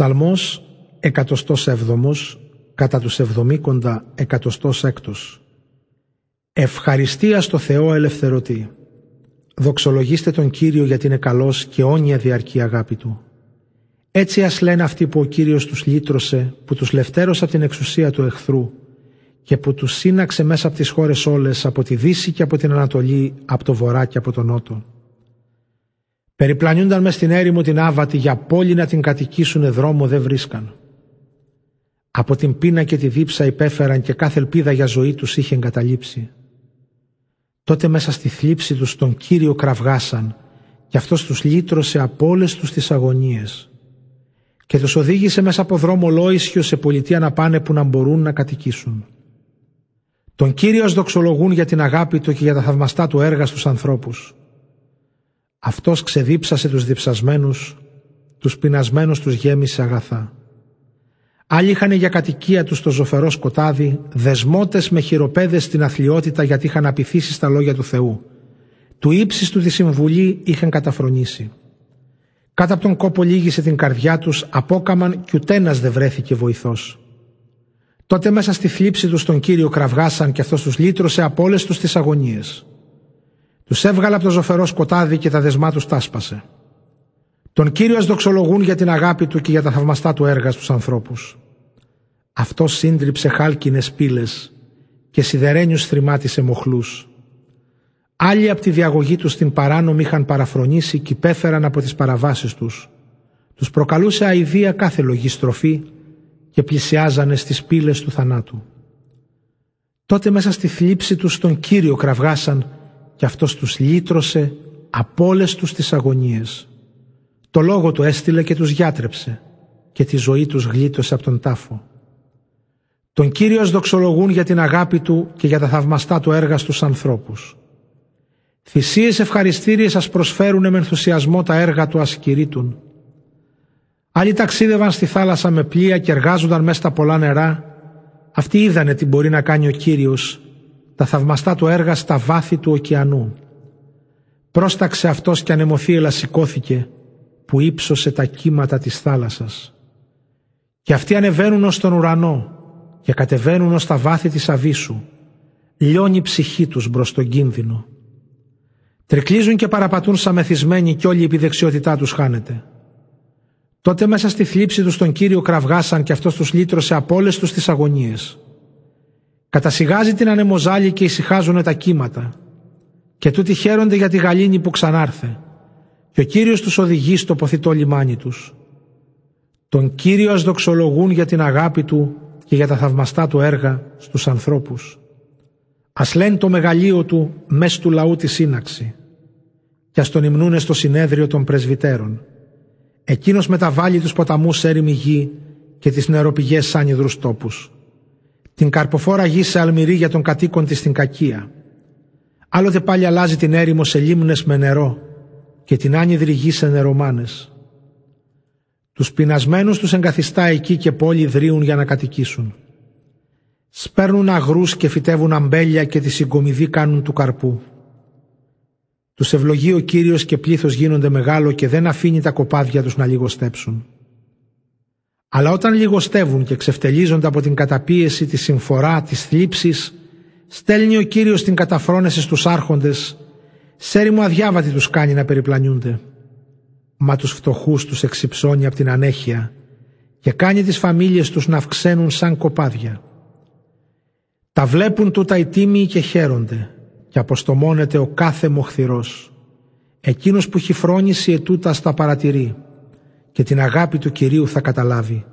Ψαλμός εκατοστός έβδομος κατά τους εβδομήκοντα εκατοστός έκτος. Ευχαριστία στο Θεό ελευθερωτή. Δοξολογήστε τον Κύριο γιατί είναι καλός και όνια διαρκή αγάπη Του. Έτσι ας λένε αυτοί που ο Κύριος τους λύτρωσε, που τους λευτέρωσε από την εξουσία του εχθρού και που τους σύναξε μέσα από τις χώρες όλες, από τη Δύση και από την Ανατολή, από το Βορρά και από τον Νότο. Περιπλανιούνταν μες στην έρημο την άβατη για πόλη να την κατοικήσουν δρόμο δεν βρίσκαν. Από την πείνα και τη δίψα υπέφεραν και κάθε ελπίδα για ζωή τους είχε εγκαταλείψει. Τότε μέσα στη θλίψη τους τον Κύριο κραυγάσαν και αυτός τους λύτρωσε από όλες τους τις αγωνίες και τους οδήγησε μέσα από δρόμο λόησιο σε πολιτεία να πάνε που να μπορούν να κατοικήσουν. Τον Κύριος δοξολογούν για την αγάπη του και για τα θαυμαστά του έργα στους ανθρώπους. Αυτός ξεδίψασε τους διψασμένους, τους πεινασμένους τους γέμισε αγαθά. Άλλοι είχαν για κατοικία τους το ζωφερό σκοτάδι, δεσμότες με χειροπέδες στην αθλειότητα γιατί είχαν απειθήσει στα λόγια του Θεού. Του ύψης του τη συμβουλή είχαν καταφρονήσει. Κάτω από τον κόπο λύγησε την καρδιά τους, απόκαμαν κι ουδένας δεν βρέθηκε βοηθός. Τότε μέσα στη θλίψη τους τον Κύριο κραυγάσαν και αυτός τους λύτρωσε από όλες τους τις αγωνίες. Τους έβγαλε από το ζωφερό σκοτάδι και τα δεσμά τους τάσπασε. Τον Κύριο δοξολογούν για την αγάπη του και για τα θαυμαστά του έργα στους ανθρώπους. Αυτό σύντριψε χάλκινες πύλες και σιδερένιους θρημάτισε μοχλούς. Άλλοι από τη διαγωγή τους στην παράνομη είχαν παραφρονήσει και υπέφεραν από τις παραβάσεις τους. Τους προκαλούσε αηδία κάθε λογή στροφή και πλησιάζανε στις πύλες του θανάτου. Τότε μέσα στη θλίψη τους τον Κύριο κραυγάσαν και αυτός τους λύτρωσε από όλες τους τις αγωνίες. Το λόγο του έστειλε και τους γιάτρεψε και τη ζωή τους γλίτωσε από τον τάφο. Τον Κύριο δοξολογούν για την αγάπη Του και για τα θαυμαστά Του έργα στους ανθρώπους. Θυσίες ευχαριστήριες σας προσφέρουν με ενθουσιασμό τα έργα Του ασκηρίτουν. Άλλοι ταξίδευαν στη θάλασσα με πλοία και εργάζονταν μέσα στα πολλά νερά. Αυτοί είδανε τι μπορεί να κάνει ο Κύριος, τα θαυμαστά Του έργα στα βάθη του ωκεανού. Πρόσταξε αυτός και ανεμοθύελα σηκώθηκε που ύψωσε τα κύματα της θάλασσας. Και αυτοί ανεβαίνουν ως τον ουρανό και κατεβαίνουν ως τα βάθη της αβύσσου. Λιώνει η ψυχή τους μπρος τον κίνδυνο. Τρικλίζουν και παραπατούν σαν μεθυσμένοι κι όλη η επιδεξιότητά τους χάνεται. Τότε μέσα στη θλίψη τους τον Κύριο κραυγάσαν και αυτός τους λύτρωσε από όλες τους τις αγωνίες. Κατασυγάζει την ανεμοζάλη και ησυχάζουν τα κύματα. Και τούτοι χαίρονται για τη γαλήνη που ξανάρθε και ο Κύριος τους οδηγεί στο ποθητό λιμάνι τους. Τον Κύριο ας δοξολογούν για την αγάπη Του και για τα θαυμαστά Του έργα στους ανθρώπους. Ας λένε το μεγαλείο Του μες του λαού τη σύναξη και ας τον υμνούνε στο συνέδριο των πρεσβυτέρων. Εκείνος μεταβάλλει τους ποταμούς σε έρημη γη και τις νεροπηγές σαν υδρούς τόπους. Την καρποφόρα γη σε αλμυρί για τον κατοίκον της στην κακία. Άλλοτε πάλι αλλάζει την έρημο σε λίμνες με νερό και την άνυδρη γη σε νερομάνες. Τους πεινασμένους τους εγκαθιστά εκεί και πόλοι δρίουν για να κατοικήσουν. Σπέρνουν αγρούς και φυτεύουν αμπέλια και τη συγκομιδή κάνουν του καρπού. Τους ευλογεί ο Κύριος και πλήθος γίνονται μεγάλο και δεν αφήνει τα κοπάδια τους να λιγοστέψουν. Αλλά όταν λιγοστεύουν και ξεφτελίζονται από την καταπίεση, τη συμφορά, της θλίψης, στέλνει ο Κύριος την καταφρόνεση στους άρχοντες Σέρι αδιάβατη τους κάνει να περιπλανιούνται. Μα τους φτωχούς τους εξυψώνει από την ανέχεια και κάνει τις φαμίλιες τους να αυξαίνουν σαν κοπάδια. Τα βλέπουν τούτα οι τίμοι και χαίρονται και αποστομώνεται ο κάθε μοχθηρός. Εκείνος που έχει φρόνηση ετούτα στα παρατηρεί και την αγάπη του Κυρίου θα καταλάβει.